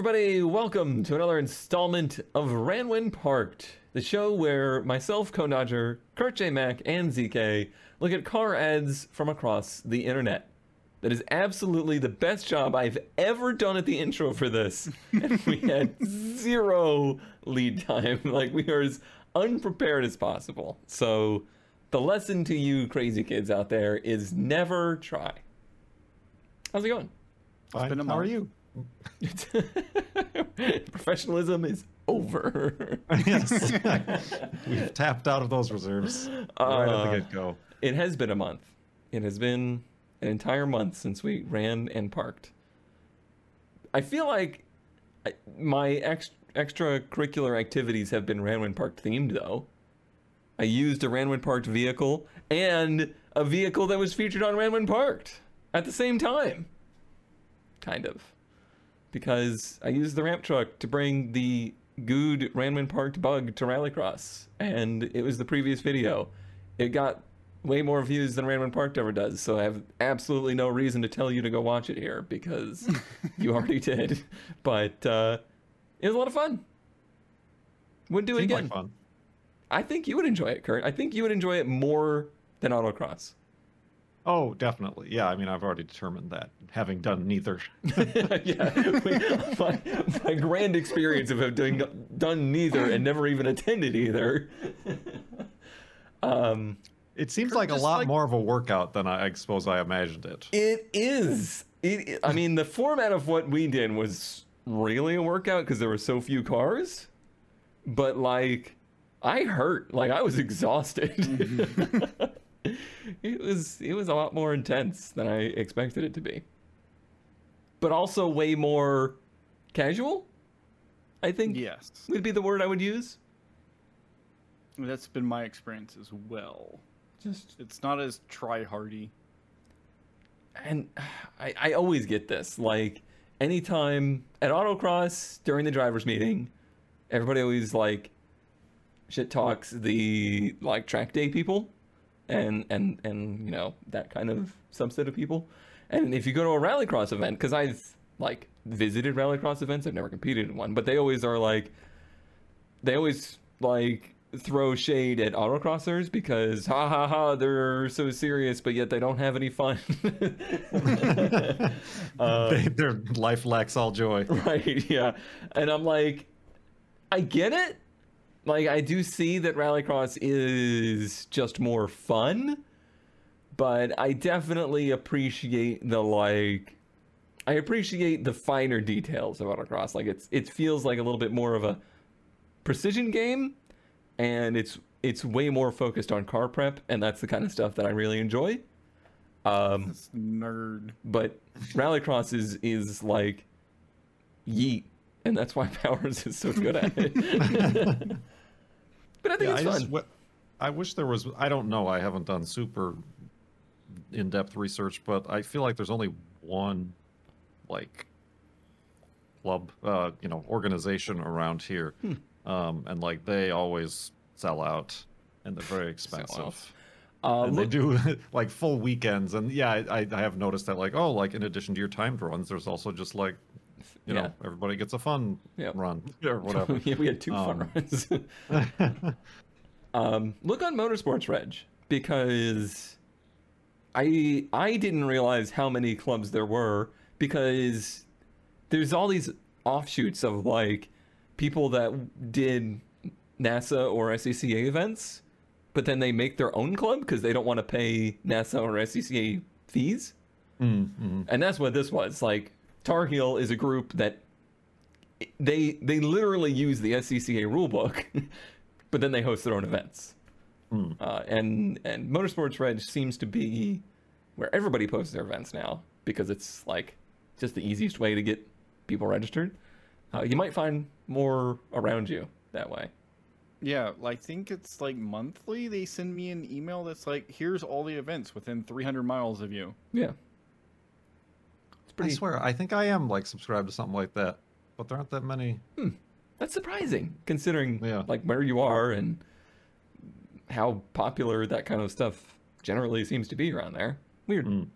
everybody. Welcome to another installment of Ran When Parked, the show where myself, Conodger, Kurt J. Mack, and ZK look at car ads from across the internet. That is absolutely the best job I've ever done at the intro for this. And we had zero lead time. Like, we are as unprepared as possible. So, the lesson to you crazy kids out there is never try. How's it going? Fine. been a How are you? Professionalism is over. yes. We've tapped out of those reserves right at Uh, the get go. It has been a month. It has been an entire month since we ran and parked. I feel like I- my ex- extracurricular activities have been Ran When Park themed, though. I used a Ran When Parked vehicle and a vehicle that was featured on Ran When Parked at the same time. Kind of. Because I used the ramp truck to bring the Good Ran When Parked bug to Rallycross, and it was the previous video. It got way more views than Ran When Parked ever does, so I have absolutely no reason to tell you to go watch it here because you already did. But uh, it was a lot of fun. Would do it Seemed again. like. I think you would enjoy it, Kurt. I think you would enjoy it more than autocross. Oh, definitely. Yeah, I mean, I've already determined that, having done neither. yeah, we, my, my grand experience of doing done neither and never even attended either. um, It seems like a lot like- more of a workout than I, I suppose I imagined it. it is. It, I mean, the format of what we did was really a workout because there were so few cars. But like, I hurt. Like I was exhausted. it was it was a lot more intense than I expected it to be. But also way more casual. I think Yes, would be the word I would use. that's been my experience as well. Just It's not as try hardy. and I, I always get this like anytime at autocross during the drivers meeting everybody always like shit talks the like track day people and and and you know that kind of subset of people. And if you go to a rallycross event because i've like visited rallycross events i've never competed in one but they always are like they always like throw shade at autocrossers because ha ha ha they're so serious but yet they don't have any fun. Uh, They, their life lacks all joy. right yeah. And i'm like i get it like i do see that rallycross is just more fun but i definitely appreciate the like i appreciate the finer details of autocross like it's it feels like a little bit more of a precision game and it's it's way more focused on car prep and that's the kind of stuff that i really enjoy. Um This nerd. but rallycross is is like yeet and that's why powers is so good at it but i think Yeah, it's I, fun just, I wish there was. I don't know. I haven't done super in-depth research, but I feel like there's only one, like, club, uh, you know, organization around here, Hmm. um, and like they always sell out, and they're very expensive. uh, and they do like full weekends, and yeah, I, I have noticed that. Like, oh, like in addition to your timed runs, there's also just like, you Yeah. know, everybody gets a fun run or whatever. yeah, we had two fun Um, runs um, look on motorsports reg because i i didn't realize how many clubs there were because there's all these offshoots of like people that did nasa or scca events but then they make their own club because they don't want to pay nasa or scca fees Mm, mm. and that's what this was like tar heel is a group that they they literally use the scca rulebook but then they host their own events Hmm. uh, and and motorsports reg seems to be where everybody posts their events now because it's like just the easiest way to get people registered uh, you might find more around you that way Yeah, I think it's like monthly. They send me an email that's like, "Here's all the events within 300 miles of you." yeah it's I swear, I think I am like subscribed to something like that, but there aren't that many. that's surprising considering Yeah. like where you are and how popular that kind of stuff generally seems to be around there. Weird. Mm.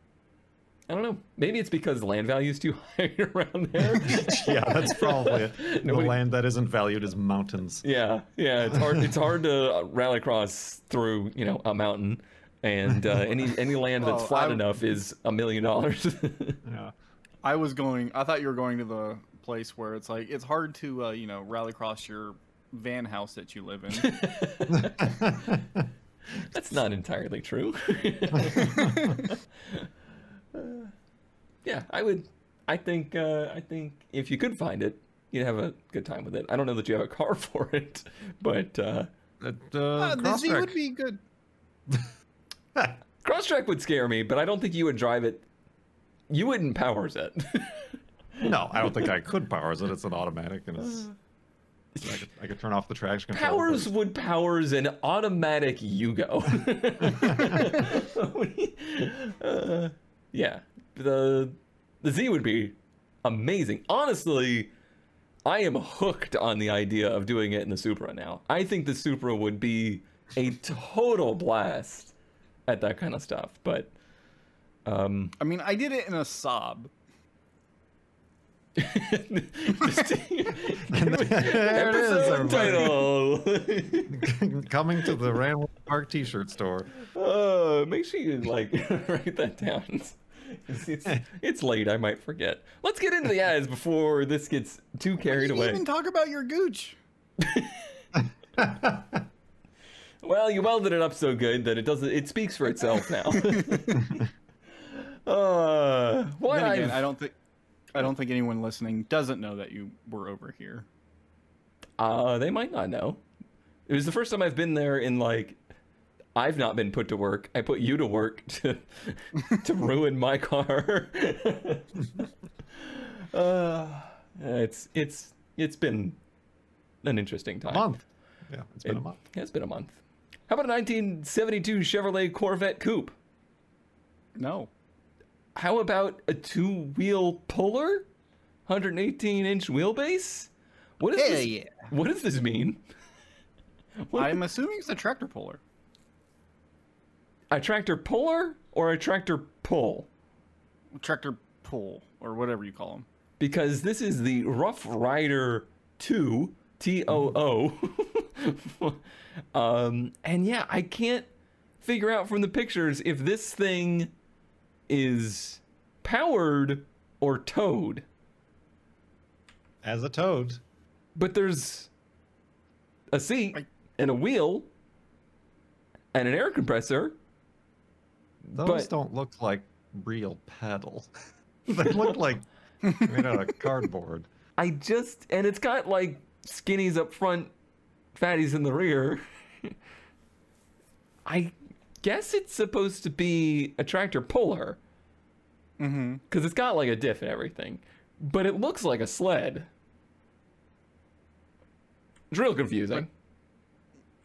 I don't know. Maybe it's because land value is too high around there. yeah, that's probably it. Nobody- The land that isn't valued is mountains. Yeah, yeah. It's hard. It's hard to rally across through you know a mountain, and uh, any any land that's flat I- enough is a million dollars. Yeah. I was going. I thought you were going to the place where it's like it's hard to uh, you know rally across your van house that you live in. That's not entirely true. Uh, yeah, I would. I think. Uh, I think if you could find it, you'd have a good time with it. I don't know that you have a car for it, but uh, It, Uh, uh, the Z would be good. Crosstrek would scare me. But I don't think you would drive it. You wouldn't powers it. No, I don't think I could powers it. It's an automatic, and it's. I could, I could turn off the traction control. Powers would powers an automatic Yugo. uh, yeah, the the Z would be amazing. Honestly, I am hooked on the idea of doing it in the Supra now. I think the Supra would be a total blast at that kind of stuff. But um, I mean, I did it in a sob. just- There it is, episode everybody. title. Coming to the Ranwood Park T-shirt store. Uh, make sure you like write that down. It's, it's, it's late. I might forget. Let's get into the ads before this gets too carried away. even talk about your gooch. Well, you welded it up so good that it doesn't. It speaks for itself now. Uh, what Then again, I've- I don't think I don't think anyone listening doesn't know that you were over here. Uh, they might not know. It was the first time I've been there in like. I've not been put to work. I put you to work to to ruin my car. uh, it's it's it's been an interesting A time. month. Yeah, it's been It- a month. yeah, it's been a month. How about a 1972 Chevrolet Corvette Coupe? No. How about a two-wheel puller, 118-inch wheelbase? What is Hell this? yeah. What does this mean? What- I'm assuming it's a tractor puller. A tractor puller or a tractor pull? Tractor pull or whatever you call them. Because this is the Rough Rider 2 T O O. Um and yeah, I can't figure out from the pictures if this thing is powered or towed. As a toad. But there's a seat and a wheel and an air compressor. Those But- don't look like real pedal. they look like made out of cardboard. I just and it's got like skinnies up front, fatties in the rear. I guess it's supposed to be a tractor puller Mm-hmm. because it's got like a diff and everything, but it looks like a sled. It's real confusing.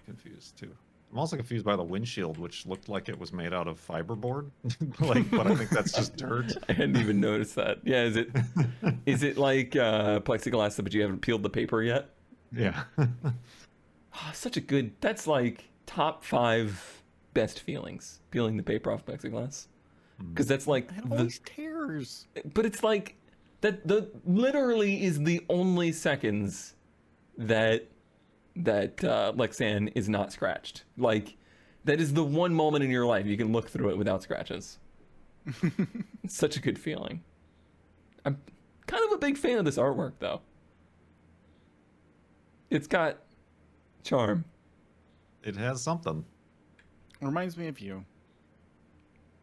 Confused too. I'm also confused by the windshield, which looked like it was made out of fiberboard. like, but I think that's just dirt. I hadn't even noticed that. Yeah, is it is it like uh, plexiglass, but you haven't peeled the paper yet? Yeah. Oh, such a good. That's like top five best feelings. Peeling the paper off plexiglass, because that's like It the. always tears. But it's like that. The literally is the only seconds that that uh, Lexan is not scratched. Like that is the one moment in your life you can look through it without scratches. it's such a good feeling. I'm kind of a big fan of this artwork, though. It's got charm. it has something. Reminds me of you.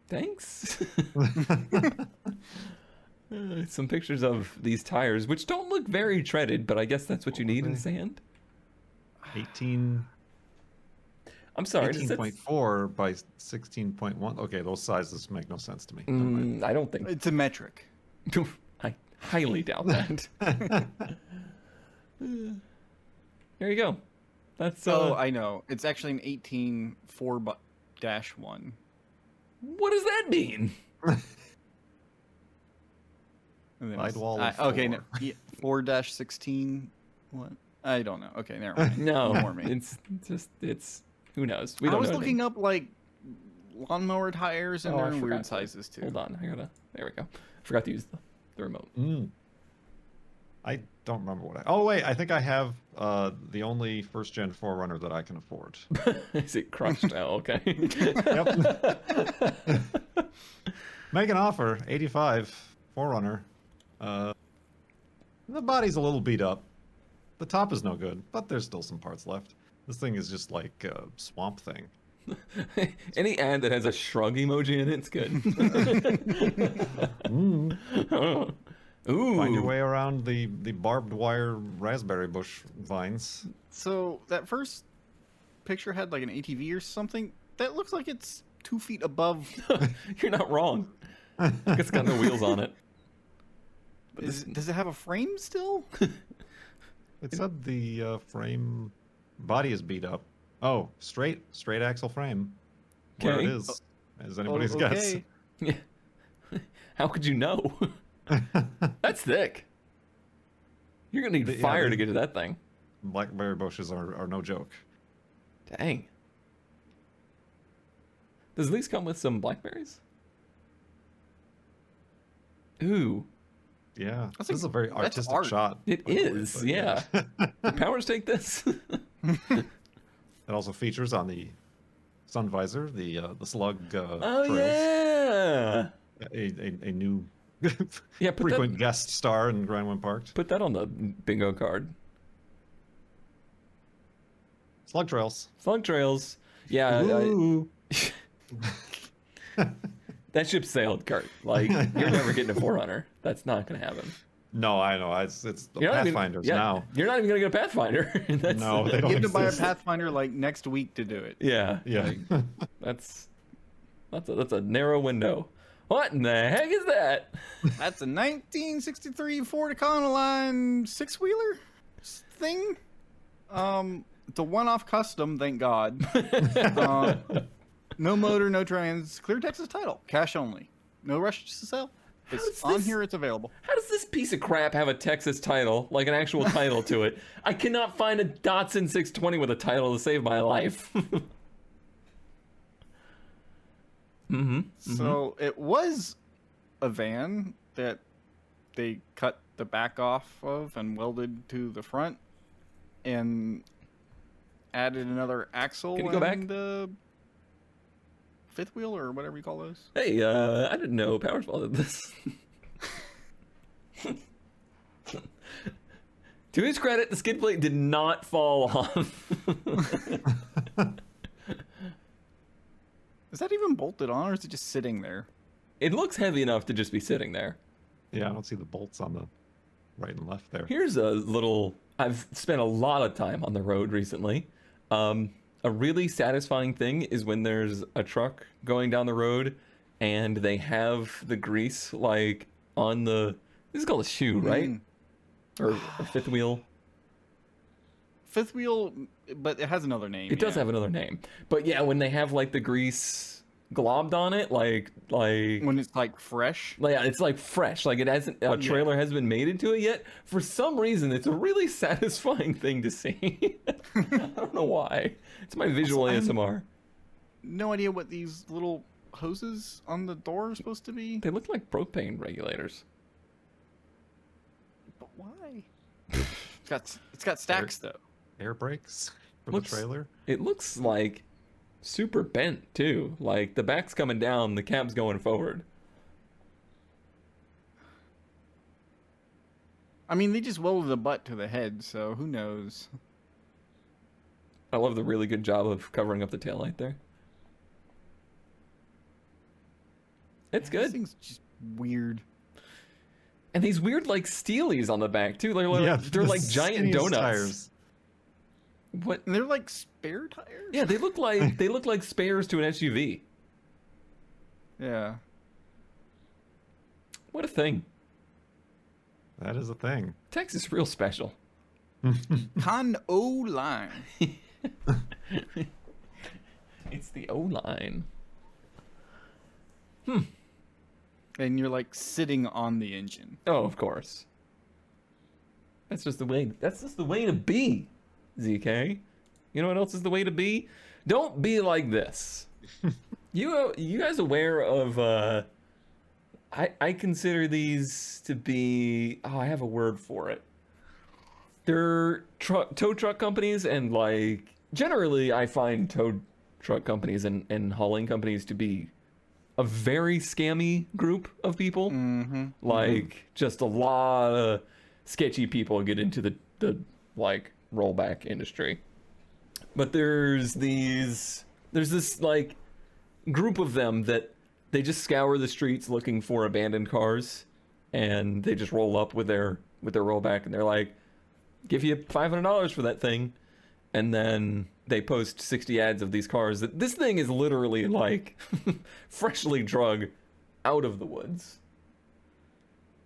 Thanks. Uh, Some pictures of these tires, which don't look very treaded, but I guess that's what you need in sand. 18, I'm sorry. does that- 18.4 by 16.1. Okay, those sizes make no sense to me. Mm, I don't think. It's a metric. I highly doubt that. there you go. That's uh, oh, I know. It's actually an 18 4 dash 1. What does that mean? And then Sidewall it's- of uh, okay, no, four. yeah, 4 dash 16. What? I don't know. Okay, never mind. No, Ignore me. it's just it's who knows. We I don't was know looking up like lawnmower tires, and Oh, I they're in weird sizes too. Hold on, I gotta. There we go. Forgot to use the, the remote. Mm. I don't remember what I. Oh wait, I think I have uh, the only first gen 4Runner that I can afford. Is it crushed now? Okay. Yep. Make an offer, 85 4Runner. Uh, the body's a little beat up. The top is no good, but there's still some parts left. This thing is just like a swamp thing. Any ad that has a shrug emoji in it's good. Mm. Ooh. Find your way around the, the barbed wire raspberry bush vines. So that first picture had like an ATV or something. That looks like it's two feet above. You're not wrong. It's got no wheels on it. But Is, this, does it have a frame still? It said the uh, frame body is beat up. Oh, straight straight axle frame. Where it Okay. is, as anybody's Oh, guess. yeah. How could you know? That's thick. You're gonna need yeah, fire the- to get to that thing. Blackberry bushes are, are no joke. Dang. Does these come with some blackberries? Ooh, Yeah, That's this is a very artistic art. shot. It is, by the way, is, but yeah. powers take this. It also features on the sun visor the uh, the slug uh, oh trails. yeah. A, a, a new Yeah, put frequent that, guest star in Grandwind Park. put that on the bingo card. Slug trails. Slug trails. Yeah, I- Ooh. that ship sailed, Kurt. Like you're never getting a 4Runner. That's not gonna happen. No, I know. It's it's the You're not even- Pathfinders yeah, now. You're not even gonna get a Pathfinder. That's, No, they don't You have to buy a. Pathfinder like next week to do it. Yeah, Yeah. that's that's a, that's a narrow window. What in the heck is that? That's a 1963 Ford Econoline six wheeler thing. Um, it's a one-off custom, thank God. uh, no motor, no trans, clear Texas title, cash only, no rush to sell. It's on this- here. It's available. How does this piece of crap have a Texas title, like an actual title to it? I cannot find a Datsun 620 with a title to save my life. mm-hmm. So it was a van that they cut the back off of and welded to the front, and added another axle Can you go back? and uh, fifth wheel or whatever you call those. Hey, uh, I didn't know Powersball did this. to his credit, the skid plate did not fall off. Is that even bolted on, or is it just sitting there? it looks heavy enough to just be sitting there. yeah, I don't see the bolts on the right and left there. Here's a little. I've spent a lot of time on the road recently. Um, a really satisfying thing is when there's a truck going down the road and they have the grease like on the. This is called a shoe, right? Mm. Or a fifth wheel. Fifth wheel, but it has another name. It does have another name, but yeah, when they have like the grease globbed on it, like like when it's like fresh. Like, yeah, it's like fresh. Like it hasn't a trailer hasn't been made into it yet. For some reason, it's a really satisfying thing to see. I don't know why. It's my visual Also, ASMR. No idea what these little hoses on the door are supposed to be. They look like propane regulators. But why? it's got it's got stacks though. Air brakes for Looks- the trailer. It looks like super bent too. Like the back's coming down, the cab's going forward. I mean, they just welded the butt to the head, so who knows? I love the really good job of covering up the taillight there. It's This good. thing's just weird. And these weird like steelies on the back too. They're like, yeah, they're the like giant donuts. Tires. What And they're like spare tires. Yeah, they look like they look like spares to an SUV. Yeah. What a thing. That is a thing. Texas real special. Con O line. It's the O line. Hmm. And you're like sitting on the engine. Oh, of course. That's just the way that's just the way to be, ZK. You know what else is the way to be? Don't be like this. You uh, you guys aware of? uh I I consider these to be. Oh, I have a word for it. They're truck tow truck companies, and like generally, I find tow truck companies and and hauling companies to be a very scammy group of people. Mm-hmm. Like just a lot of sketchy people get into the the like rollback industry. But there's these there's this like group of them that they just scour the streets looking for abandoned cars and they just roll up with their with their rollback and they're like give you $500 for that thing. And then they post 60 ads of these cars that this thing is literally like freshly drug out of the woods.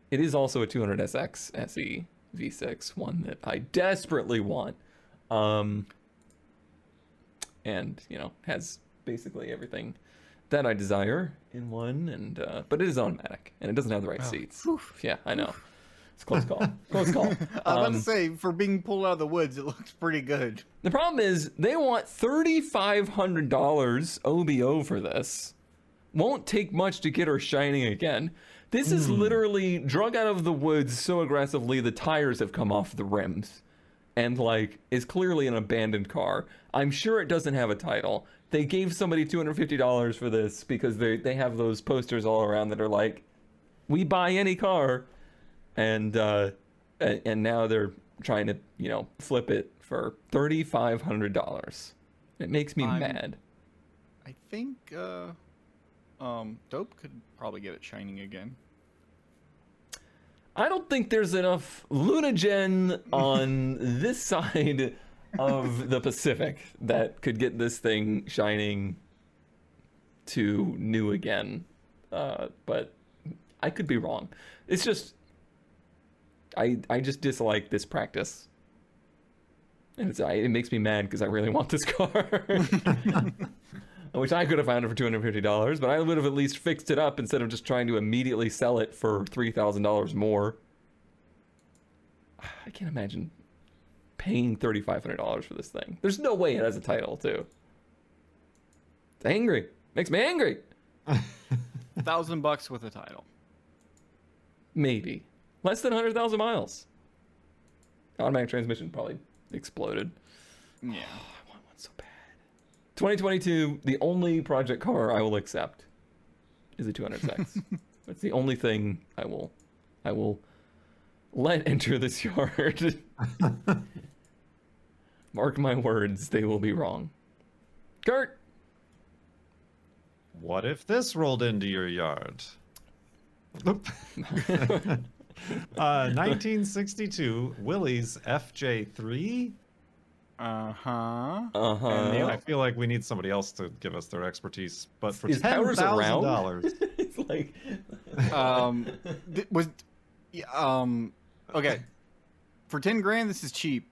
It is also a 200SX SE V6, one that I desperately want. Um, and, you know, has basically everything that I desire in one, and uh, but it is automatic and it doesn't have the right seats. Yeah, I know. It's a close call. close call. I was about Um, to say, for being pulled out of the woods, it looks pretty good. The problem is they want $3,500 OBO for this. Won't take much to get her shining again. This is literally drug out of the woods so aggressively the tires have come off the rims. And like is clearly an abandoned car. I'm sure it doesn't have a title. They gave somebody $250 for this because they they have those posters all around that are like we buy any car and uh and, and now they're trying to you know flip it for thirty five hundred dollars it makes me I'm- mad I think uh, um, Dope could probably get it shining again. i don't think there's enough lunagen on this side of the pacific that could get this thing shining to new again uh, but i could be wrong it's just i i just dislike this practice and it's, I, it makes me mad because I really want this car. Wish I could have found it for two hundred fifty dollars, but I would have at least fixed it up instead of just trying to immediately sell it for three thousand dollars more. I can't imagine paying thirty five hundred dollars for this thing. There's no way it has a title too. It's angry. Makes me angry. A thousand bucks with a title. Maybe less than hundred thousand miles. Automatic transmission probably exploded. Yeah. I want one so bad. 2022, the only project car I will accept is a 200X. That's the only thing I will I will let enter this yard. Mark my words, they will be wrong. Kurt, What if this rolled into your yard? Oop. uh, 1962 Willys FJ3. Uh-huh. uh-huh. I feel like we need somebody else to give us their expertise. But for Is ten Powers thousand around? dollars, it's like Um, th- was, um, okay. For 10 grand, this is cheap.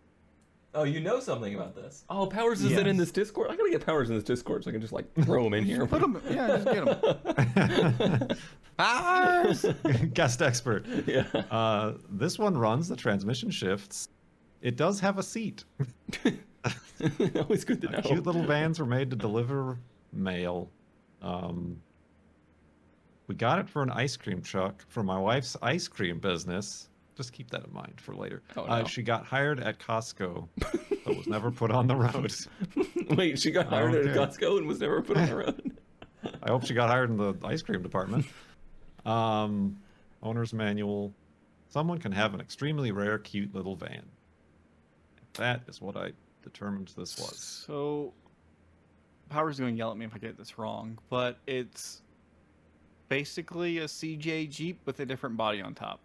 Oh, you know something about this. Oh, Powers is in Yes. this Discord. I gotta get Powers in this Discord so I can just like throw him in here. Put them, yeah, just get them. Powers! guest expert. yeah. Uh, this one runs the transmission shifts. It does have a seat. Always good to know. Cute little vans were made to deliver mail. Um, we got it for an ice cream truck for my wife's ice cream business. Just keep that in mind for later. Oh, uh, no. she got hired at Costco, but was never put on the road. Wait, she got hired at. Costco and was never put on the road. I hope she got hired in the ice cream department. Um, owner's manual. Someone can have an extremely rare, cute little van. That is what I determined this was. So, Power's going to yell at me if I get this wrong, but it's basically a CJ Jeep with a different body on top.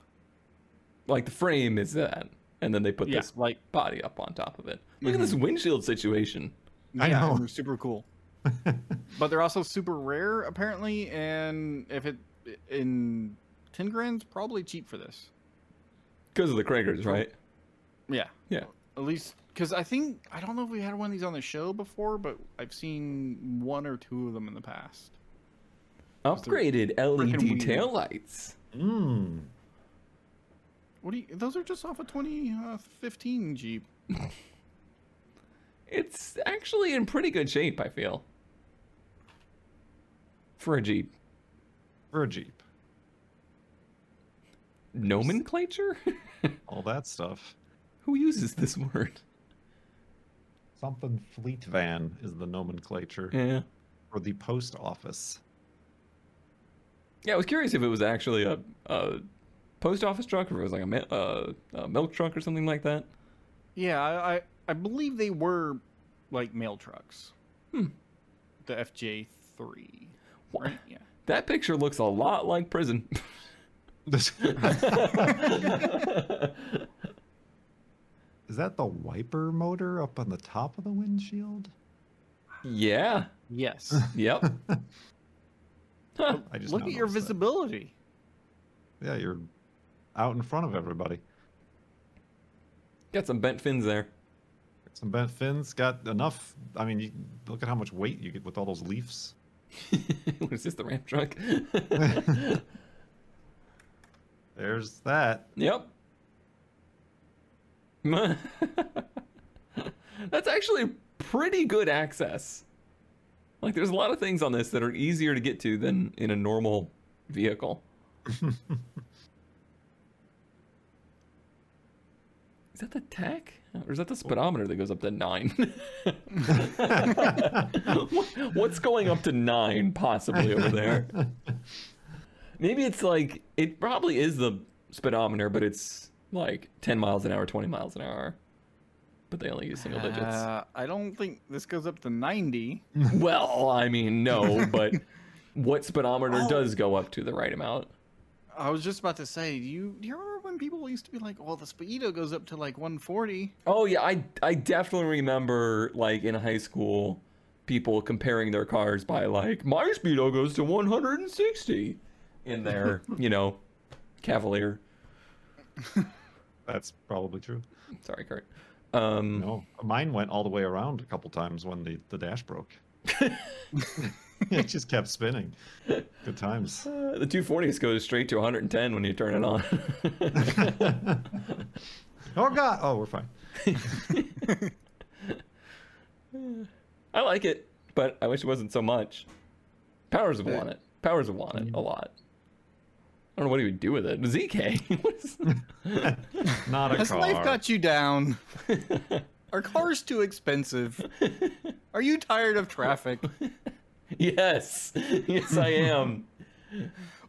like the frame is that, and then they put Yeah, this like body up on top of it. Look at mm-hmm. this windshield situation. I yeah, know. they're super cool. but they're also super rare apparently, and if it in ten grand's probably cheap for this. Because of the Kragers, right? Yeah, Yeah. At least because I think I don't know if we had one of these on the show before, but I've seen one or two of them in the past. Upgraded LED tail lights. Mmm. What do you? Those are just off a 2015 uh, Jeep. It's actually in pretty good shape, I feel. for a Jeep. For a Jeep. Nomenclature? All that stuff. Who uses this word? Something fleet van is the nomenclature Yeah. for the post office. Yeah, I was curious if it was actually a, a post office truck or if it was like a, mi- uh, a milk truck or something like that. Yeah, I, I, I believe they were like mail trucks. Hmm. The FJ three. Wha- Right? Yeah. That picture looks a lot like prison. Is that the wiper motor up on the top of the windshield? yeah. Yes. Yep. Huh. I just Look at your noticed that. visibility. Yeah, you're out in front of everybody. Got some bent fins there. Some bent fins got enough. I mean, you, look at how much weight you get with all those leaves. Was this the ramp truck? There's that. yep. That's actually pretty good access. Like, there's a lot of things on this that are easier to get to than in a normal vehicle. Is that the tach? Or is that the speedometer that goes up to nine? What- What's going up to nine, possibly, over there? Maybe it's like, it probably is the speedometer, but it's like 10 miles an hour, 20 miles an hour. But they only use single digits. Uh, I don't think this goes up to 90. Well, I mean, no, but what speedometer Oh. does go up to the right amount? I was just about to say, do you, do you remember when people used to be like, well, the Speedo goes up to like 140? Oh yeah, I I definitely remember like in high school people comparing their cars by like my speedo goes to 160 in their, you know, Cavalier. That's probably true. Sorry, Kurt. Um No, mine went all the way around a couple times when the, the dash broke. it just kept spinning. Good times. uh, the 240 goes straight to 110 when you turn it on. Oh God! Oh, we're fine. I like it, but I wish it wasn't so much. Powers have won it. Powers have won it a lot. I don't know what he would do with it. ZK. What is- Not a car. Has car. life got you down? Are cars too expensive? Are you tired of traffic? yes. Yes, I am.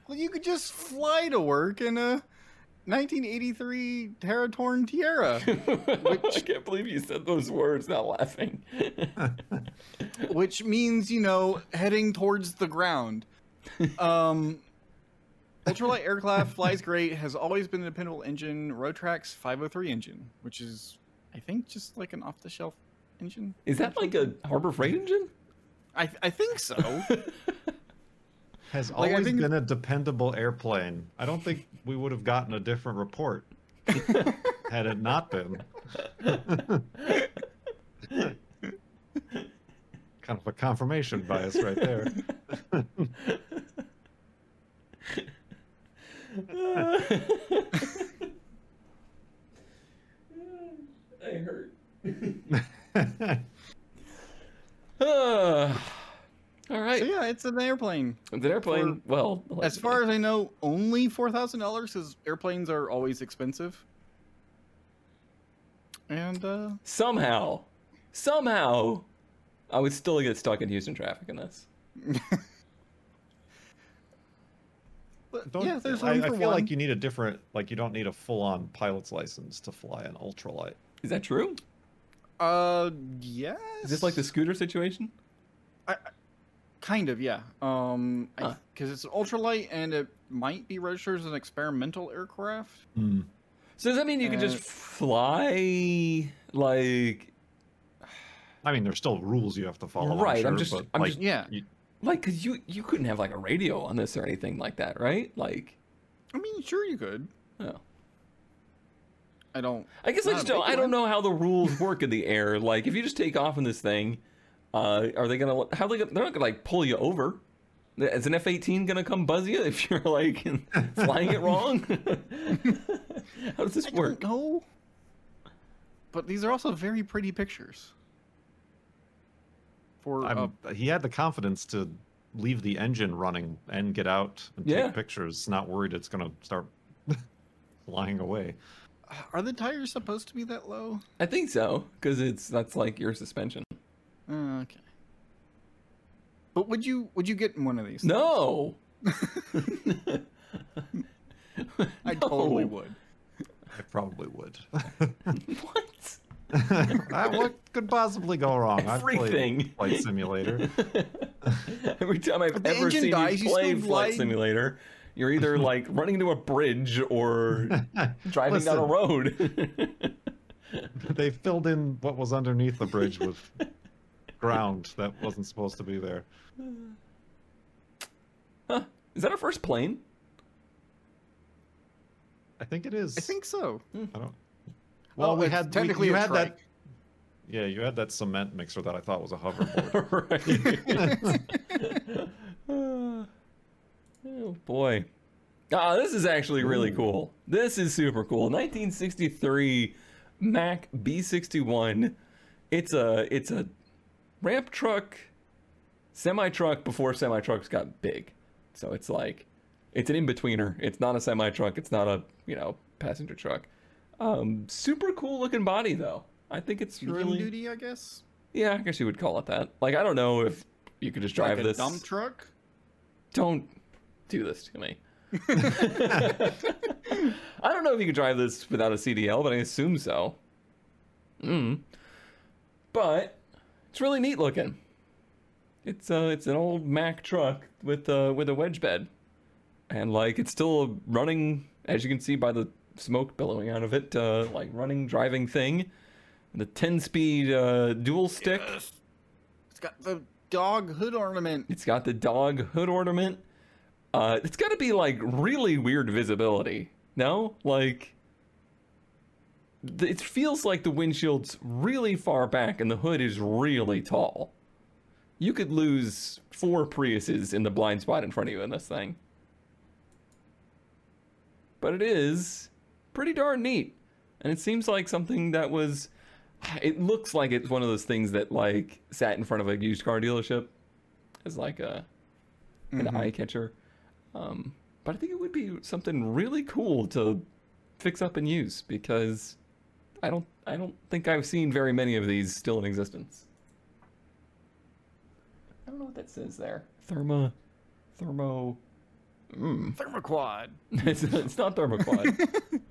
Well, you could just fly to work in a 1983 Teratorn Tierra, I can't believe you said those words, not laughing. which means, you know, heading towards the ground. Um, ultralight aircraft flies great, has always been a dependable engine, Rotax 503 engine, which is, I think, just like an off the shelf engine. Is that like a Harbor Freight engine? I, I think so. Has Like, always think- been a dependable airplane. I don't think we would have gotten a different report had it not been. kind of a confirmation bias right there. I hurt. Uh, all right. so yeah, it's an airplane. It's an airplane. well, As far as I know, only four thousand dollars because airplanes are always expensive. And uh, somehow, somehow, I would still get stuck in Houston traffic in this. but Don't, yeah, there's I, room I for feel one. like you need a different, like you don't need a full-on pilot's license to fly an ultralight. Is that true? Uh, yes. Is this like the scooter situation? I kind of, yeah. Um, Huh. because it's an ultralight and it might be registered as an experimental aircraft. So does that mean you can just fly like I mean, there's still rules you have to follow. Right, I'm I'm, just- but, I'm like, just- Yeah. you- like cuz you you couldn't have like a radio on this or anything like that, right? Like I mean, sure you could. oh. I don't. I guess I just don't I don't know how the rules work in the air. Like if you just take off in this thing, uh are they to how they gonna, they're not to like pull you over? Is an F-18 going to come buzz you if you're like flying it wrong? how does this I work? don't. But these are also very pretty pictures. For uh, I'm, he had the confidence to leave the engine running and get out and Yeah. take pictures, not worried it's going to start flying away. Are the tires supposed to be that low? I think so because it's that's like your suspension. Uh, okay. But would you would you get in one of these? No. I totally No. would. I probably would. What? Ah, what could possibly go wrong? I've Everything. played Flight Simulator. Every time I've the ever engine seen dies, you you play still Flight glide. Simulator, you're either like running into a bridge or driving down a road. they filled in what was underneath the bridge with ground that wasn't supposed to be there. huh. Is that our first plane? I think it is. I think so. I don't. Well, Oh, we it's had we- technically you a had that. Yeah, you had that cement mixer that I thought was a hoverboard. right. oh boy. Ah, this is actually really Ooh. cool. This is super cool. 1963 Mack B61. It's a it's a ramp truck, semi truck before semi trucks got big. So it's like it's an in betweener. It's not a semi truck. It's not a you know passenger truck. Um, super cool looking body though. I think it's Medium really duty, I guess. yeah. I guess you would call it that. Like I don't know if you could just drive like a this. dump truck. Don't do this to me. I don't know if you could drive this without a CDL, but I assume so. Mm. But it's really neat looking. It's uh it's an old Mack truck with uh with a wedge bed. And like it's still running as you can see by the smoke billowing out of it, uh like running driving thing. The 10 speed uh dual stick. Yes. It's got the dog hood ornament. It's got the dog hood ornament. Uh, it's got to be like really weird visibility. No, like it feels like the windshield's really far back and the hood is really tall. You could lose four Priuses in the blind spot in front of you in this thing. But it is pretty darn neat. And it seems like something that was it looks like it's one of those things that like sat in front of a used car dealership as like a an eye catcher. Um, but I think it would be something really cool to fix up and use because I don't I don't think I've seen very many of these still in existence. I don't know what that says there. Thermo, thermo. Mm. Thermoquad. it's, it's not thermoquad.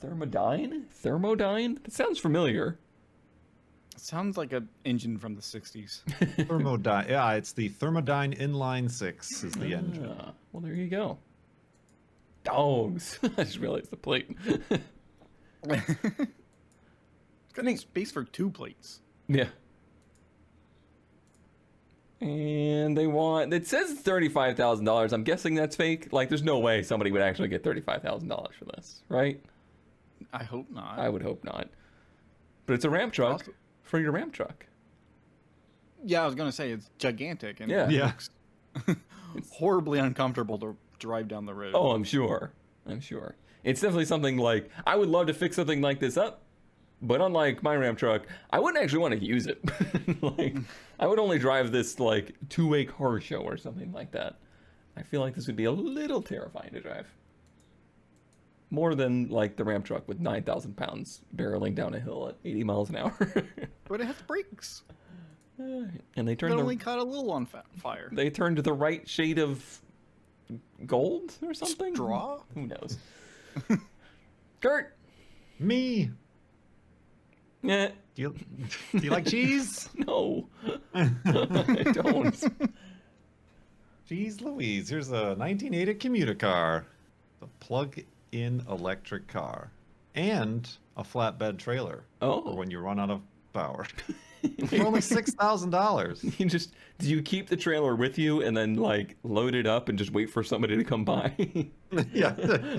Thermodyne? Thermodyne? That sounds familiar. Sounds like an engine from the 60s. Thermodyne. Yeah, it's the Thermodyne Inline Six is the engine. Ah, well, there you go. Dogs. I just realized the plate. it's got any space for two plates. yeah. And they want. It says thirty-five thousand dollars. I'm guessing that's fake. Like, there's no way somebody would actually get thirty-five thousand dollars for this, right? I hope not. I would hope not. But it's a ramp truck Also- for your ramp truck. Yeah, I was gonna say it's gigantic and Yeah. it Yeah. looks horribly uncomfortable to drive down the road. Oh, I'm sure. I'm sure. It's definitely something like I would love to fix something like this up, but unlike my Ram truck, I wouldn't actually want to use it. like I would only drive this like two-way car show or something like that. I feel like this would be a little terrifying to drive. More than like the Ram truck with 9,000 pounds barreling down a hill at 80 miles an hour. but it has brakes. and they It turned the only caught a little on fa- fire. they turned the right shade of gold or something. Straw? Who knows? Kurt. Me. Yeah. Do you, do you like cheese? No. I don't. Jeez Louise, here's a 1980 commuter car. A plug-in electric car. And a flatbed trailer. For Oh. when you run out of power. For only $6,000. You just do you keep the trailer with you and then like load it up and just wait for somebody to come by? yeah.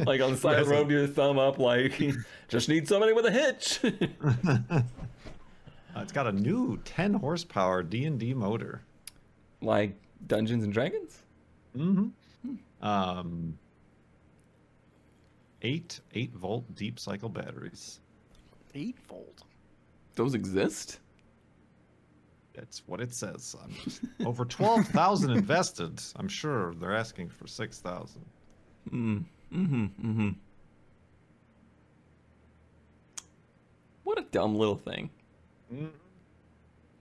like on the side of the road, your thumb up, like just need somebody with a hitch. Uh, it's got a new 10 horsepower D&D motor. like Dungeons and Dragons. Mm-hmm. Um, eight eight volt deep cycle batteries. Eight volt. Those exist. That's what it says. I'm over twelve thousand invested. I'm sure they're asking for six thousand. Mm. Mm-hmm. Mm-hmm. What a dumb little thing.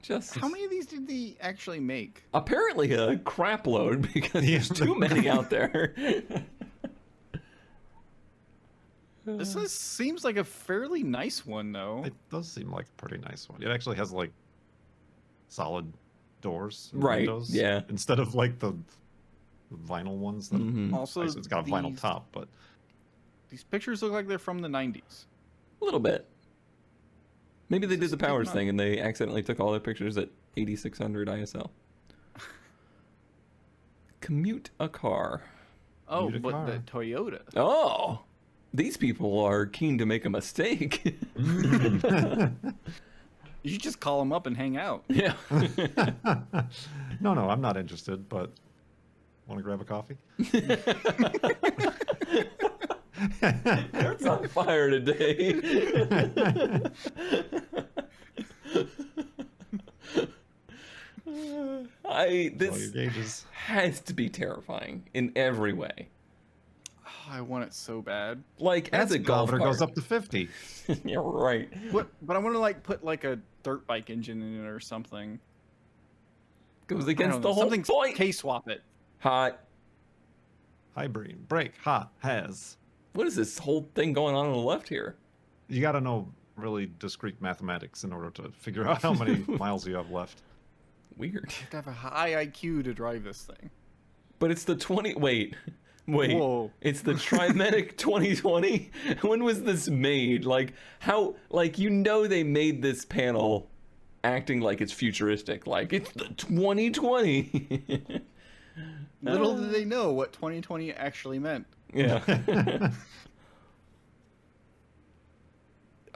Just How many of these did they actually make? apparently a crap load because there's too many out there. This is, seems like a fairly nice one, though. It does seem like a pretty nice one. It actually has like solid doors, and Right, windows, yeah. Instead of like the vinyl ones. That Mhm. Also, actually, it's got a vinyl top, but These pictures look like they're from the 90s. A little bit. Maybe they did the pick powers 'em up. thing and they accidentally took all their pictures at 8600 ISL. Commute a car. Oh, Need a but the. Toyota. Oh, these people are keen to make a mistake. You should just call them up and hang out. yeah. no, no, I'm not interested. But want to grab a coffee? It's on fire today. I this has to be terrifying in every way. Oh, I want it so bad. Like as a That golf speedometer goes up to fifty. yeah, right. What? But I want to like put like a dirt bike engine in it or something. Goes against the know, whole something point. K swap it. Hot. Hybrid, brake, hot, has. What is this whole thing going on on the left here? You got to know really discrete mathematics in order to figure out how many miles you have left. Weird. You have to have a high IQ to drive this thing. But it's the 20 wait. Wait. Whoa. It's the Trimedic 2020. When was this made? Like how like you know they made this panel acting like it's futuristic. Like it's the 2020. Little did they know what 2020 actually meant. yeah.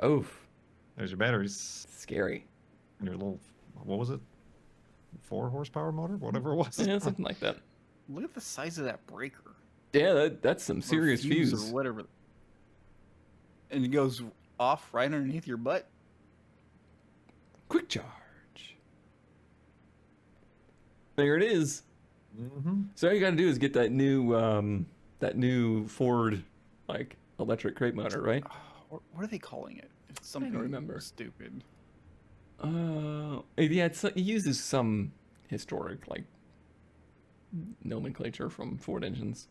Oof. There's your batteries Scary. and your little, what was it? Four horsepower motor, whatever it was. Yeah, something like that. Look at the size of that breaker. Yeah, that, that's some serious fuse. or whatever. And it goes off right underneath your butt. Quick charge. There it is. hmm So all you gotta do is get that new um that new Ford like electric crate motor, right? What, what are they calling it? It's something I remember. stupid. Uh yeah, it's it uses some historic like nomenclature from Ford engines.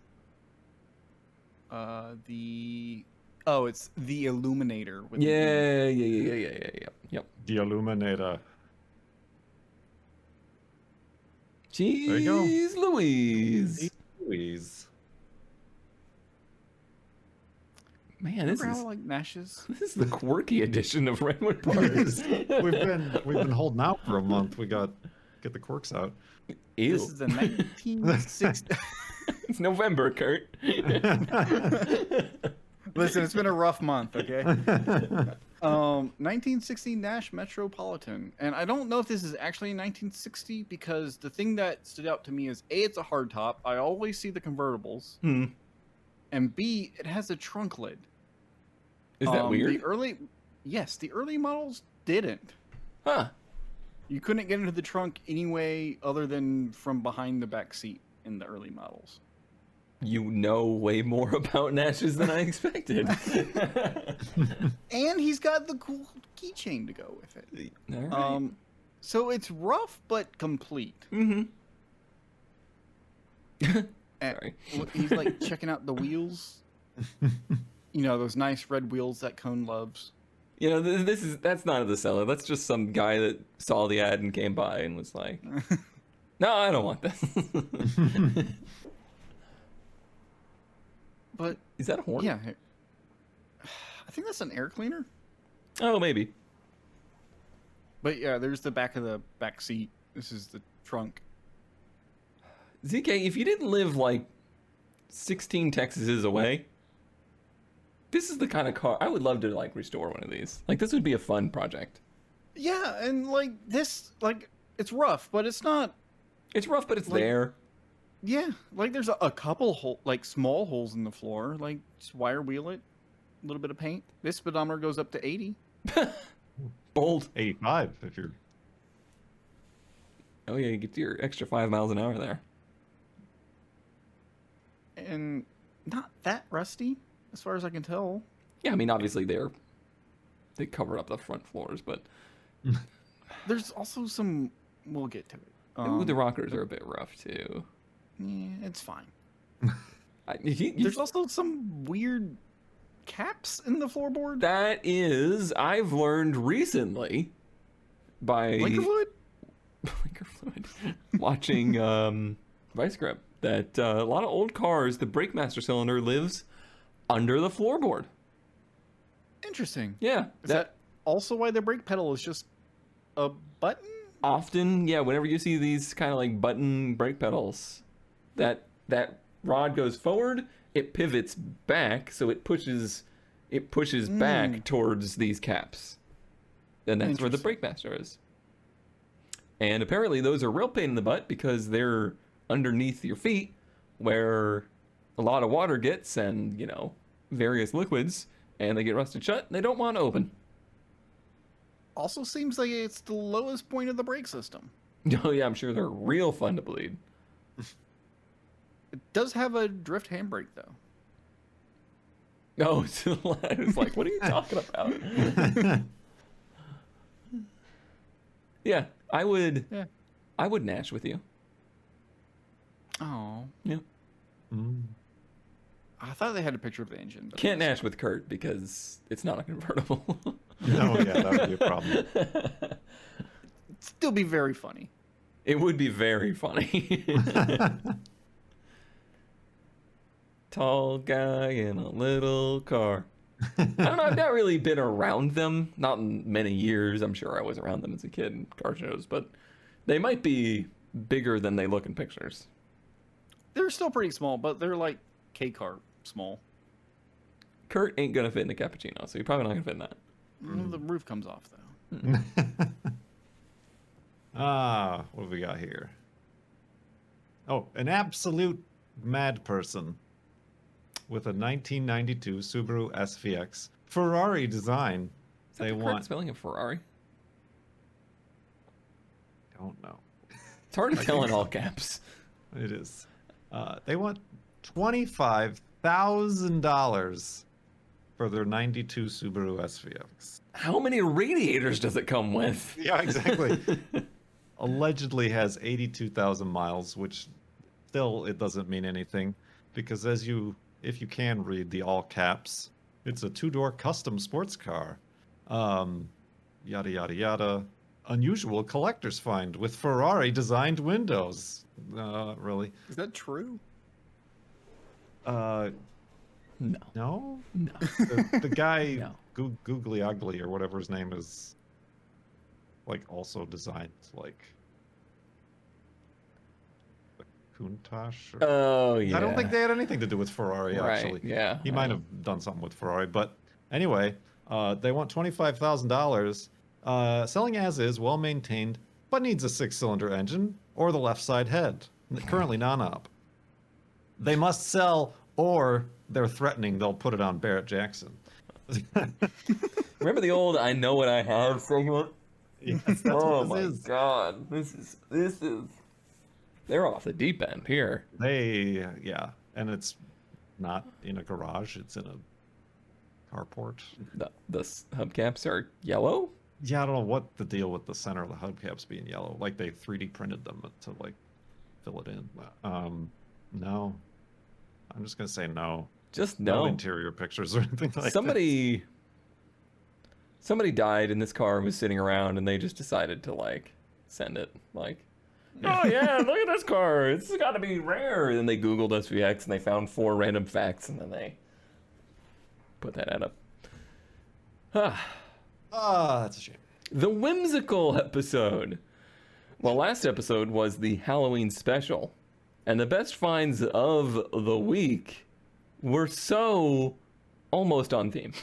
Uh, the oh, it's the Eluminator. With the E. Yeah, yeah, yeah, yeah, yeah, yeah, yeah. Yep. The Eluminator. Jeez you go. Louise. Louise. Man, this Remember is how like Nash's? this is the quirky edition of Ran When Parked. we've been we've been holding out for a month. We got get the quirks out. Ew. This is the 1960. it's November, Kurt. Listen, it's been a rough month. Okay. Um, 1960 Nash Metropolitan, and I don't know if this is actually 1960 because the thing that stood out to me is a, it's a hardtop. I always see the convertibles, hmm. and b, it has a trunk lid. Is that Um, weird? The early, yes, the early models didn't. Huh. You couldn't get into the trunk anyway other than from behind the back seat in the early models. You know way more about Nash's than I expected. And he's got the cool keychain to go with it. All right. Um, so it's rough but complete. mm-hmm. Sorry. He's like checking out the wheels. You know those nice red wheels that Cone loves. You know, this is that's not the seller. That's just some guy that saw the ad and came by and was like, "No, I don't want this." But is that a horn? yeah, I think that's an air cleaner. Oh, maybe. But yeah, there's the back of the back seat. This is the trunk. ZK, if you didn't live like 16 Texases away, this is the kind of car I would love to like restore one of these. Like this would be a fun project. Yeah, and like this, like it's rough, but it's not. It's rough, but it's Like- there. Yeah, like there's a, a couple hole, like small holes in the floor. Like just wire wheel it, a little bit of paint. This speedometer goes up to 80. Bold. 85 if you're Oh yeah, you get your extra five miles an hour there. and not that rusty, as far as I can tell. Yeah, I mean obviously they're they covered up the front floors, but There's also some. We'll get to it. Ooh, the Um, rockers are a bit rough too. yeah, it's fine. I, you- There's also some weird caps in the floorboard. that is I've learned recently by Blinker fluid? blinker fluid watching um, Vice Grip that uh, a lot of old cars the brake master cylinder lives under the floorboard. Interesting. Yeah, Is that also why the brake pedal is just a button? Often yeah whenever you see these kind of like button brake pedals that that rod goes forward it pivots back so it pushes it pushes hmm. back towards these caps. And that's where the brake master is. And apparently those are real pain in the butt because they're underneath your feet where a lot of water gets and you know various liquids and they get rusted shut and they don't want to open Also seems like it's the lowest point of the brake system. oh yeah i'm sure they're real fun to bleed It does have a drift handbrake though. No, it's it's like, what are you talking about? yeah, I would. Yeah. I would Nash with you. Oh, Yeah, Mm. I thought they had a picture of the engine. But can't Nash with Kurt because it's not a convertible. No, oh, yeah, that would be a problem. Still be very funny. it would be very funny. Tall guy in a little car. I don't know. I've not really been around them. Not in many years. I'm sure I was around them as a kid in car shows, but they might be bigger than they look in pictures. They're still pretty small, but they're like K car small. Kurt ain't gonna fit in the cappuccino, so you're probably not gonna fit in that. Well, The roof comes off though. ah, what have we got here? Oh, an absolute mad person with a 1992 Subaru SVX Ferrari design. Is that They the correct want. spelling of Ferrari? Don't know. It's hard to tell in all caps. It is. Uh, they want twenty-five thousand dollars for their '92 Subaru SVX. How many radiators does it come with? Yeah, exactly. Allegedly has eighty-two thousand miles, which still it doesn't mean anything because as you, if you can read the all caps, it's a two-door custom sports car. Um, yada yada yada. Unusual collector's find with Ferrari designed windows. Uh, really? Is that true? Uh, No, no. no. the, the guy No. Goo Googly Ugly or whatever his name is, like also designed like the Countach. Or... Oh yeah. I don't think they had anything to do with Ferrari Right, actually. yeah, he might have done something with Ferrari, but anyway, uh, they want twenty five thousand dollars. Uh, selling as is, well maintained, but needs a six cylinder engine or the left side head. Currently non-op. They must sell, or they're threatening they'll put it on Barrett Jackson. Remember the old "I know what I have" segment? Yes, oh my is. god, this is this is. They're off the deep end here. They, yeah, and it's not in a garage; it's in a carport. The the hubcaps are yellow. Yeah, I don't know what the deal with the center of the hubcaps being yellow. Like they 3D printed them to like fill it in. Um, no, I'm just gonna say no. Just No, no. interior pictures or anything like that. somebody somebody died and this car and was sitting around and they just decided to like send it like oh yeah look at this car it's got to be rare and then they googled svx and they found four random facts and then they put that ad up ah. Ah, that's a shame. the whimsical episode well last episode was the halloween special and the best finds of the week were so almost on theme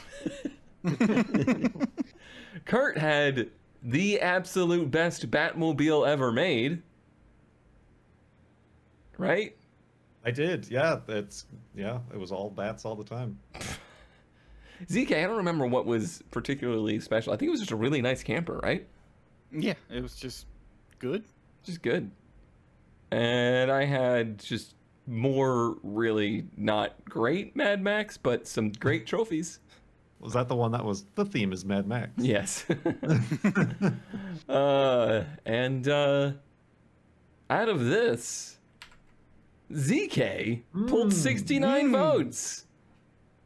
Kurt had the absolute best Batmobile ever made. Right? I did. Yeah, it's yeah. It was all bats all the time. ZK, I don't remember what was particularly special. I think it was just a really nice camper, right? Yeah, it was just good. just good. And I had just more really not great Mad Max, but some great trophies. Was that the one that was the theme is Mad Max? Yes. uh, and uh, out of this, ZK pulled 69 votes.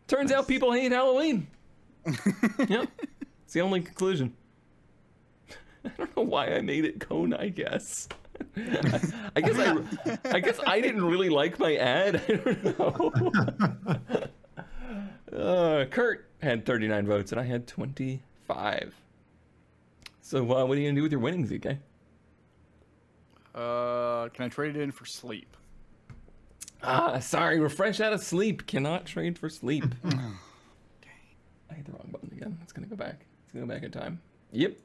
Turns out people hate Halloween. yep. It's the only conclusion. I don't know why I made it cone, I guess. I, I guess I, I guess I didn't really like my ad. I don't know. Uh, Kurt had 39 votes and I had 25. So uh, what are you gonna do with your winnings, ZK? Uh, can I trade it in for sleep? Ah, sorry, we're fresh out of sleep. Cannot trade for sleep. I hit the wrong button again. It's gonna go back. It's gonna go back in time. Yep.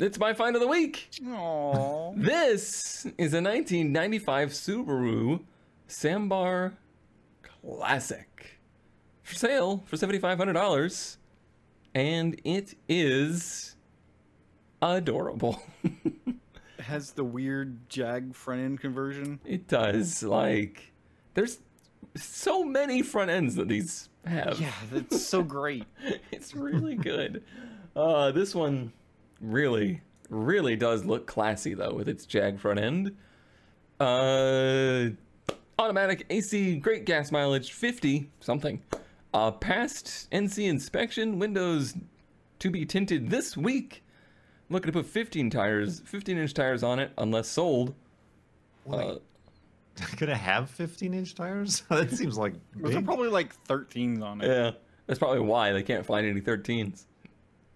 It's my find of the week. Aww. This is a 1995 Subaru Sambar Classic for sale for $7,500. And it is adorable. Has the weird Jag front end conversion. it does. Like, there's so many front ends that these have. Yeah, that's so great. it's really good. Uh, this one really, really does look classy though, with its Jag front end. Uh, automatic AC, great gas mileage, 50 something. Uh, passed NC inspection, windows to be tinted this week. Looking to put 15 tires, 15 inch tires on it, unless sold. Uh, Could it have 15 inch tires? that seems like Those are probably like 13s on it. Yeah, that's probably why they can't find any 13s.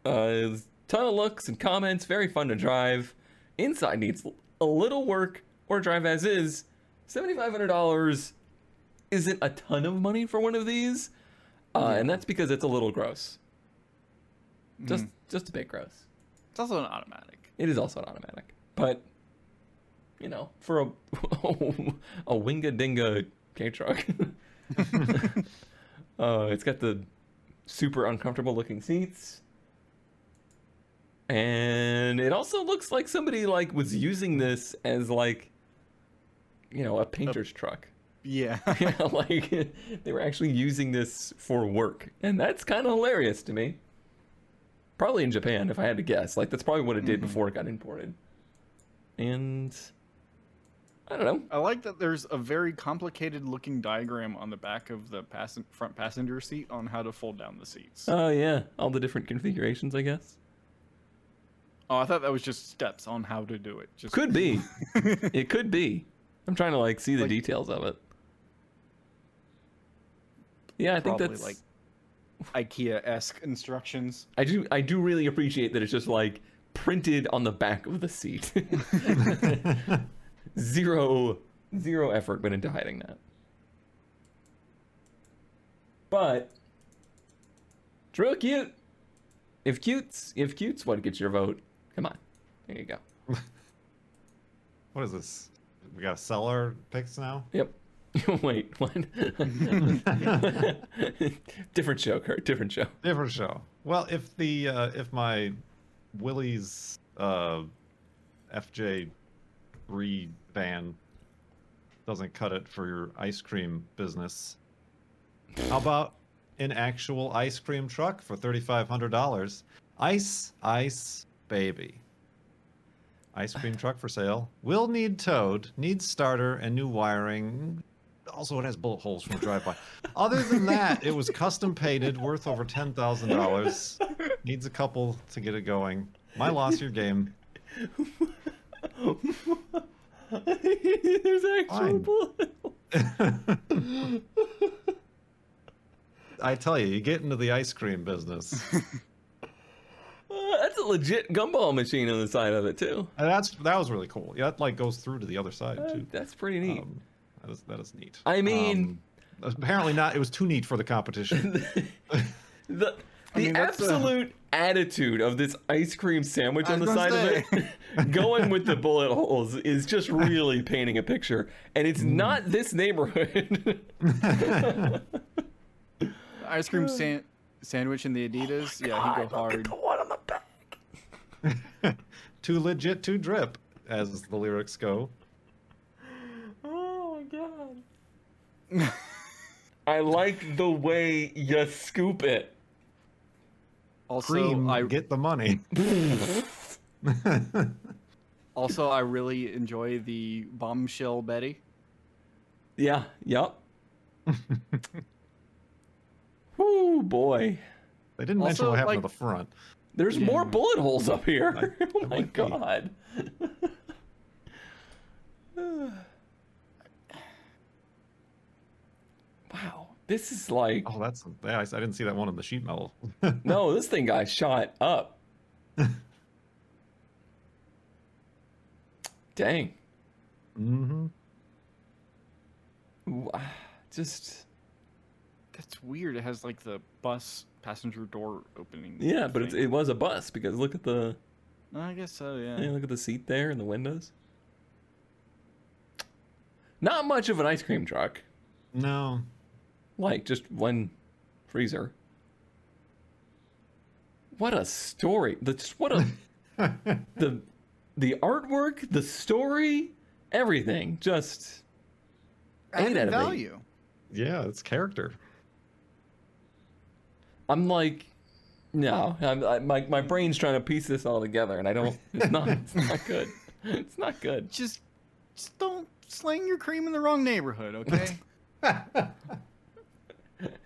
Uh, ton of looks and comments, very fun to drive. Inside needs a little work or drive as is. $7,500 isn't a ton of money for one of these, uh, and that's because it's a little gross. Just, just a bit gross. It's also an automatic. It is also an automatic, but you know, for a a winga dinga K truck, uh, it's got the super uncomfortable looking seats, and it also looks like somebody like was using this as like, you know, a painter's truck. Yeah. yeah, like they were actually using this for work, and that's kind of hilarious to me. Probably in Japan, if I had to guess. Like that's probably what it did mm-hmm. before it got imported. And I don't know. I like that there's a very complicated looking diagram on the back of the passen- front passenger seat on how to fold down the seats. Oh yeah, all the different configurations, I guess. Oh, I thought that was just steps on how to do it. Just Could be. it could be. I'm trying to like see the Like- details of it. Yeah, I think that's like IKEA-esque instructions. I do I do really appreciate that it's just like printed on the back of the seat. zero zero effort went into hiding that. But it's real cute. If cute's if cute's what gets your vote, come on. There you go. What is this? We got seller picks now? Yep. Wait, what? different show, Kurt. Different show. Different show. Well, if the uh, if my Willie's uh, FJ three van doesn't cut it for your ice cream business, how about an actual ice cream truck for thirty five hundred dollars? Ice, ice, baby. Ice cream truck for sale. Will need towed. Needs starter and new wiring. Also, it has bullet holes from drive-by. Other than that, it was custom painted, worth over ten thousand dollars. Needs a couple to get it going. My loss, your game. There's actual Fine. bullet. I tell you, you get into the ice cream business. Uh, that's a legit gumball machine on the side of it too. And that's that was really cool. Yeah, that like goes through to the other side Uh, too. that's pretty neat. Um, that is that is neat. I mean- Um, apparently not. It was too neat for the competition. the the mean, that's a- absolute attitude of this ice cream sandwich on the side gonna of it, going with the bullet holes, is just really painting a picture. And it's Hmm. not this neighborhood. Ice cream san- sandwich in the Adidas. yeah, he go hard. the one on the back. too legit, to drip. as the lyrics go. Oh my god. I like the way you scoop it. Also, Cream, I get the money. also I really enjoy the bombshell Betty. Yeah, yep. Whoo boy. They didn't mention what happened like- to the front. There's Yeah. more bullet holes up here. Might- oh my god. wow. This is like Oh, that's yeah. I, I didn't see that one in the sheet metal. no, this thing got shot up. Dang. Mm hmm Just That's weird. It has like the bus passenger door opening. yeah, but it's, it was a bus because look at the I guess so. Yeah. yeah, look at the seat there and the windows. Not much of an ice cream truck. No. Like just one freezer. What a story! That's what a the the artwork, the story, everything. Just eight Added out of eight. value. yeah, it's character. I'm like, no, I'm, I, my my brain's trying to piece this all together, and I don't. It's not. It's not good. It's not good. Just, just don't slang your cream in the wrong neighborhood, okay?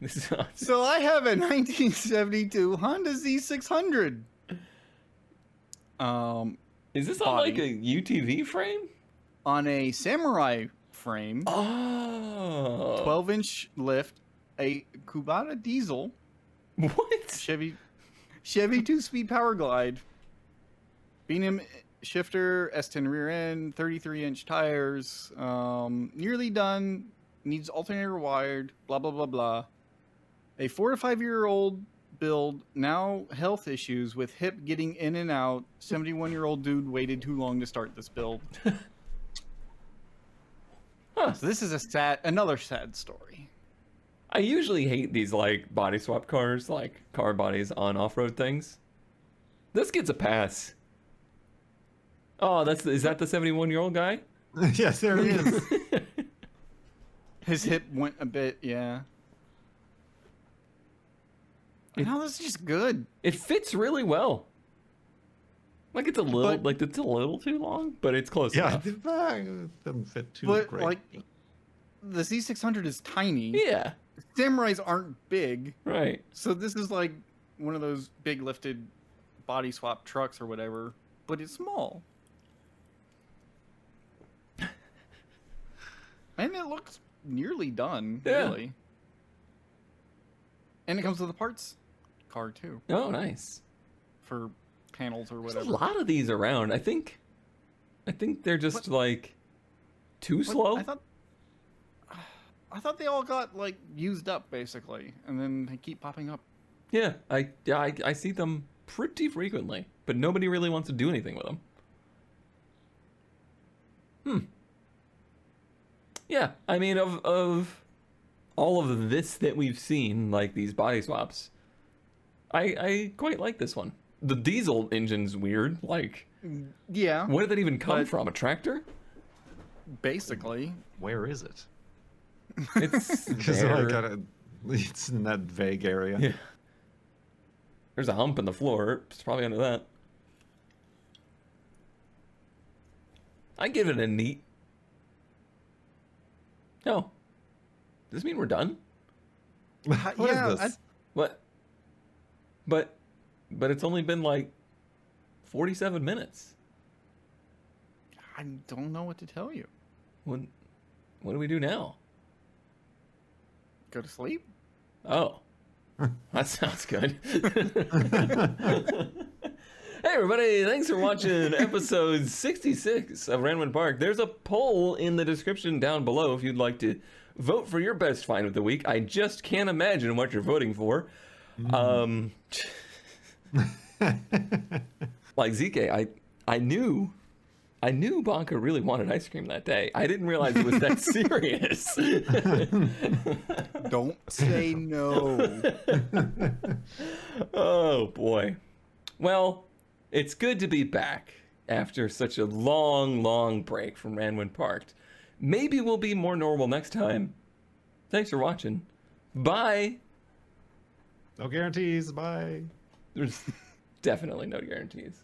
This is not- so I have a 1972 Honda Z600. Um, is this on like a UTV frame? on a Samurai frame, Oh, 12 inch lift, a Kubota diesel, What? Chevy, Chevy two speed power glide, B&M shifter, S10 rear end, 33 inch tires, um, nearly done, needs alternator wired, blah blah blah blah. A four to five year old build, now health issues with hip getting in and out. 71 year old dude waited too long to start this build. Huh. So this is a sad, another sad story. I usually hate these like body swap cars, like car bodies on off-road things. This gets a pass. Oh, that's is that the 71 year old guy? yes, there he is. His hip went a bit, yeah. No, this is just good. It fits really well. Like it's a little, But- like it's a little too long, but it's close yeah, enough. it doesn't fit too But great. like, the Z600 is tiny. Yeah, Samurais aren't big, right. so this is like one of those big lifted body swap trucks or whatever, but it's small. and it looks nearly done, Yeah. really. And it comes with a parts card too Oh, nice. for panels or whatever. There's a lot of these around. I think, I think they're just like too What- slow. I thought I thought they all got like used up basically, and then they keep popping up. Yeah, I yeah I, I see them pretty frequently, but nobody really wants to do anything with them. Hmm. Yeah, I mean of of all of this that we've seen, like these body swaps, I I quite like this one. The diesel engine's weird. Like, Yeah, where did that even come But- from? A tractor? basically. Where is it? It's Because there. like, gotta, it's in that vague area. Yeah. There's a hump in the floor. It's probably under that. I give it a neat. No. Does this mean we're done? Ha- What is yeah, this? I- What? But, but it's only been like 47 minutes. I don't know what to tell you. What, what do we do now? Go to sleep. Oh, that sounds good. hey, everybody, thanks for watching episode 66 of Ran When Parked. There's a poll in the description down below if you'd like to vote for your best find of the week. I just can't imagine what you're voting for. Um, like ZK, I, I knew. I knew Bonka really wanted ice cream that day. I didn't realize it was that serious. Don't say no. oh boy. Well, it's good to be back. after such a long, long break from Ran When Parked. Maybe we'll be more normal next time. Thanks for watching. Bye. No guarantees. Bye. There's definitely no guarantees.